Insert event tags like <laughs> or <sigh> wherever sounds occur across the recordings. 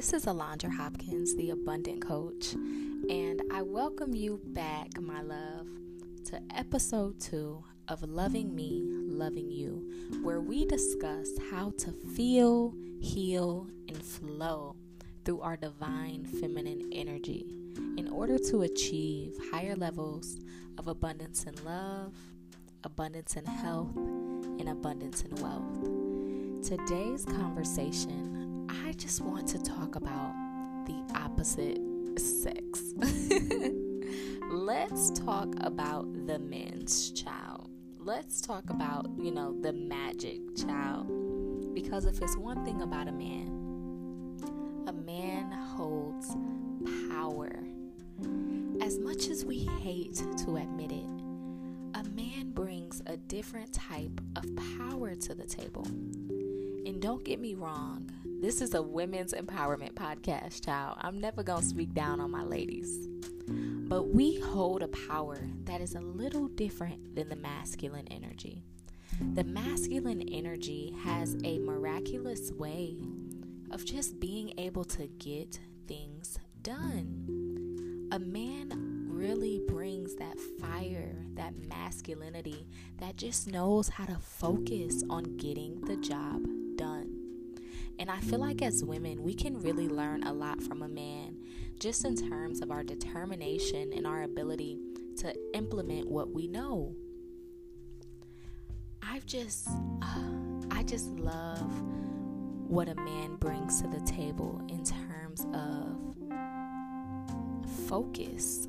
This is Alondra Hopkins, the Abundant Coach, and I welcome you back, my love, to episode two of Loving Me, Loving You, where we discuss how to feel, heal, and flow through our divine feminine energy in order to achieve higher levels of abundance in love, abundance in health, and abundance in wealth. Today's conversation, I just want to talk about the opposite sex. <laughs> Let's talk about the men's child. Let's talk about, you know, the magic child. Because if it's one thing about a man, a man holds power. As much as we hate to admit it, a man brings a different type of power to the table. And don't get me wrong, this is a women's empowerment podcast, child. I'm never going to speak down on my ladies. But we hold a power that is a little different than the masculine energy. The masculine energy has a miraculous way of just being able to get things done. A man really brings that fire, that masculinity that just knows how to focus on getting the job done. And I feel like as women, we can really learn a lot from a man just in terms of our determination and our ability to implement what we know. I've just, uh, I just love what a man brings to the table in terms of focus.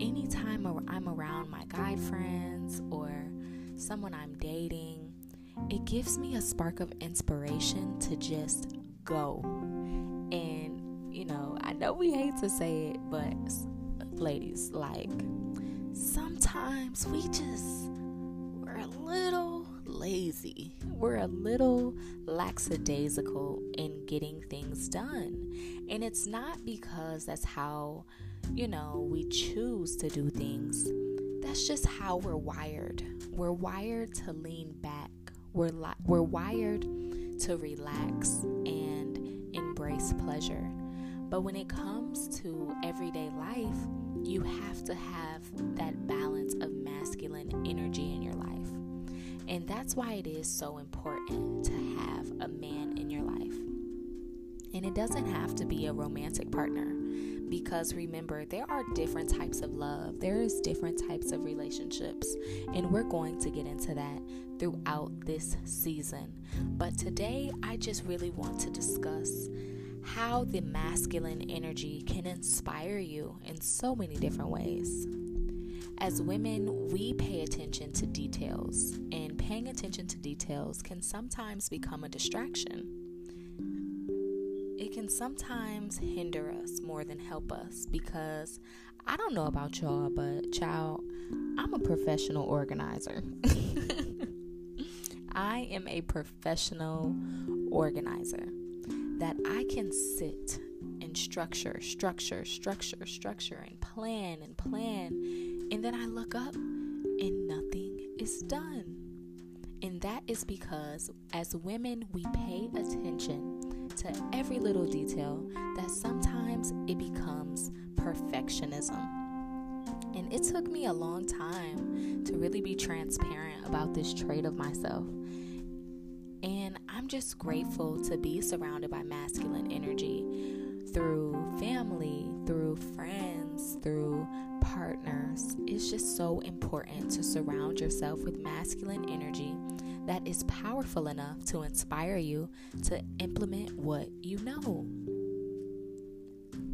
Anytime I'm around my guy friends or someone I'm dating, it gives me a spark of inspiration to just go. And, you know, I know we hate to say it, but ladies, like, sometimes we just, we're a little lazy. We're a little lackadaisical in getting things done. And it's not because that's how, you know, we choose to do things. That's just how we're wired. We're wired to lean back. We're li- we're wired to relax and embrace pleasure. But when it comes to everyday life, you have to have that balance of masculine energy in your life. And that's why it is so important to have a man in your life. And it doesn't have to be a romantic partner because remember, there are different types of love, there is different types of relationships, and we're going to get into that throughout this season. But today, I just really want to discuss how the masculine energy can inspire you in so many different ways. As women, we pay attention to details, and paying attention to details can sometimes become a distraction. It can sometimes hinder us more than help us because I don't know about y'all, but child, I'm a professional organizer. <laughs> I am a professional organizer that I can sit and structure, structure, structure, structure, and plan and plan and then I look up and nothing is done. And that is because as women, we pay attention to every little detail that sometimes it becomes perfectionism. And it took me a long time to really be transparent about this trait of myself. And I'm just grateful to be surrounded by masculine energy through family, through friends, through partners, it's just so important to surround yourself with masculine energy that is powerful enough to inspire you to implement what you know.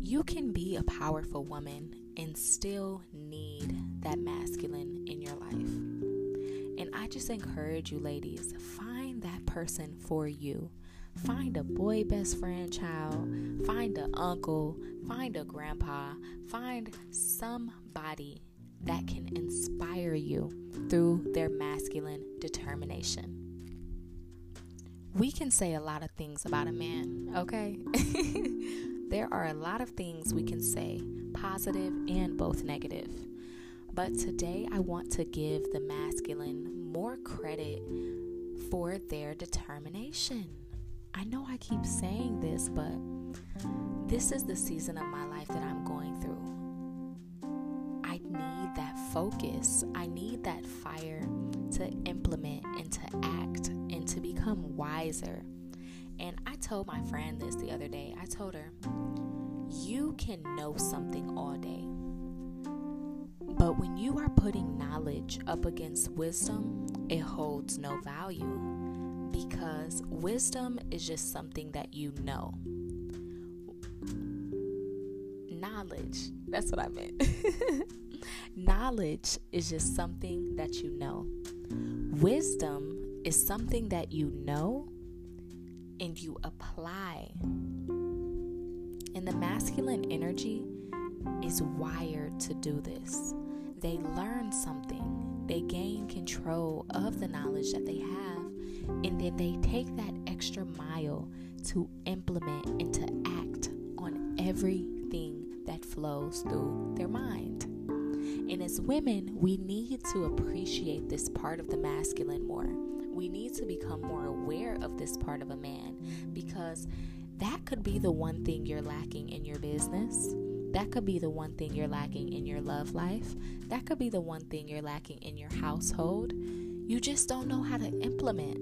You can be a powerful woman and still need that masculine in your life. And I just encourage you, ladies, find that person for you. Find a boy best friend child, find an uncle, find a grandpa, find somebody that can inspire you through their masculine determination. We can say a lot of things about a man, okay? <laughs> there are a lot of things we can say, positive and both negative. But today I want to give the masculine more credit for their determination. I know I keep saying this, but this is the season of my life that I'm going through. I need that focus. I need that fire to implement and to act and to become wiser. And I told my friend this the other day. I told her, You can know something all day. But when you are putting knowledge up against wisdom, it holds no value because wisdom is just something that you know. Knowledge, that's what I meant. <laughs> knowledge is just something that you know. Wisdom is something that you know and you apply. And the masculine energy is wired to do this. They learn something, they gain control of the knowledge that they have, and then they take that extra mile to implement and to act on everything that flows through their mind. And as women, we need to appreciate this part of the masculine more. We need to become more aware of this part of a man because that could be the one thing you're lacking in your business. That could be the one thing you're lacking in your love life. That could be the one thing you're lacking in your household. You just don't know how to implement.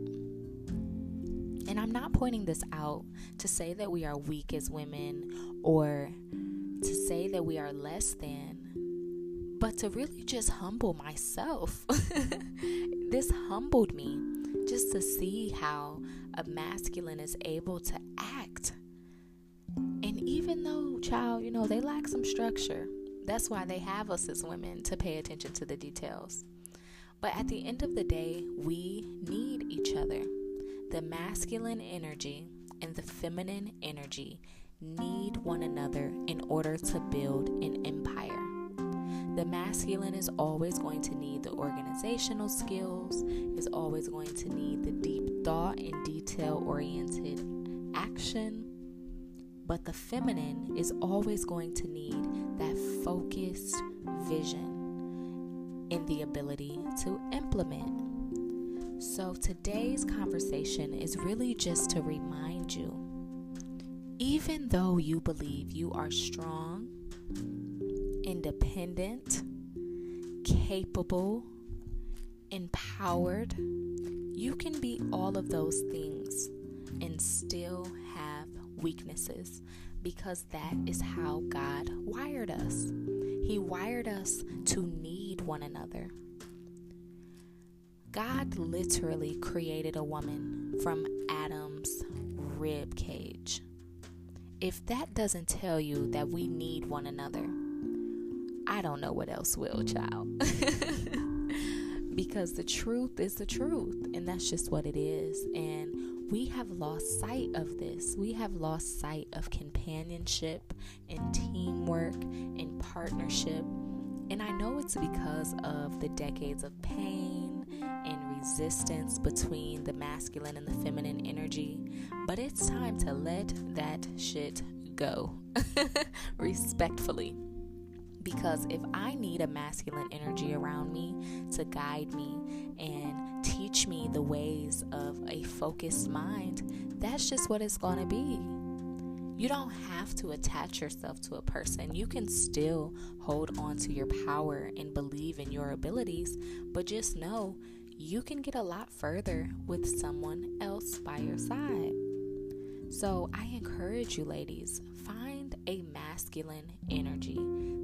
And I'm not pointing this out to say that we are weak as women or to say that we are less than but to really just humble myself. <laughs> this humbled me just to see how a masculine is able to act. And even though, child, you know, they lack some structure, that's why they have us as women to pay attention to the details. But at the end of the day, we need each other. The masculine energy and the feminine energy need one another in order to build an empire. The masculine is always going to need the organizational skills, is always going to need the deep thought and detail oriented action. But the feminine is always going to need that focused vision and the ability to implement. So today's conversation is really just to remind you even though you believe you are strong, independent, capable, empowered. You can be all of those things and still have weaknesses because that is how God wired us. He wired us to need one another. God literally created a woman from Adam's rib cage. If that doesn't tell you that we need one another, I don't know what else will, child. <laughs> because the truth is the truth, and that's just what it is. And we have lost sight of this. We have lost sight of companionship and teamwork and partnership. And I know it's because of the decades of pain and resistance between the masculine and the feminine energy. But it's time to let that shit go <laughs> respectfully. Because if I need a masculine energy around me to guide me and teach me the ways of a focused mind, that's just what it's going to be. You don't have to attach yourself to a person. You can still hold on to your power and believe in your abilities, but just know you can get a lot further with someone else by your side. So I encourage you, ladies, find a masculine energy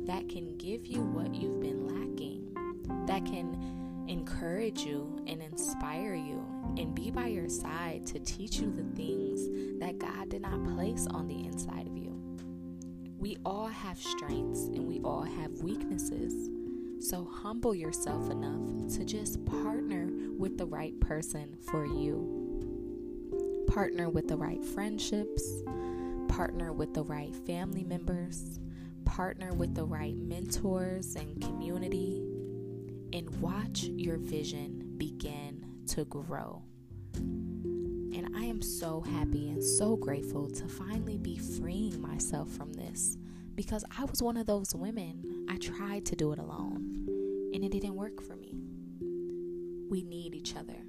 that can give you what you've been lacking, that can encourage you and inspire you and be by your side to teach you the things that God did not place on the inside of you. We all have strengths and we all have weaknesses. So humble yourself enough to just partner with the right person for you. Partner with the right friendships, partner with the right family members, partner with the right mentors and community, and watch your vision begin to grow. And I am so happy and so grateful to finally be freeing myself from this because I was one of those women. I tried to do it alone and it didn't work for me. We need each other.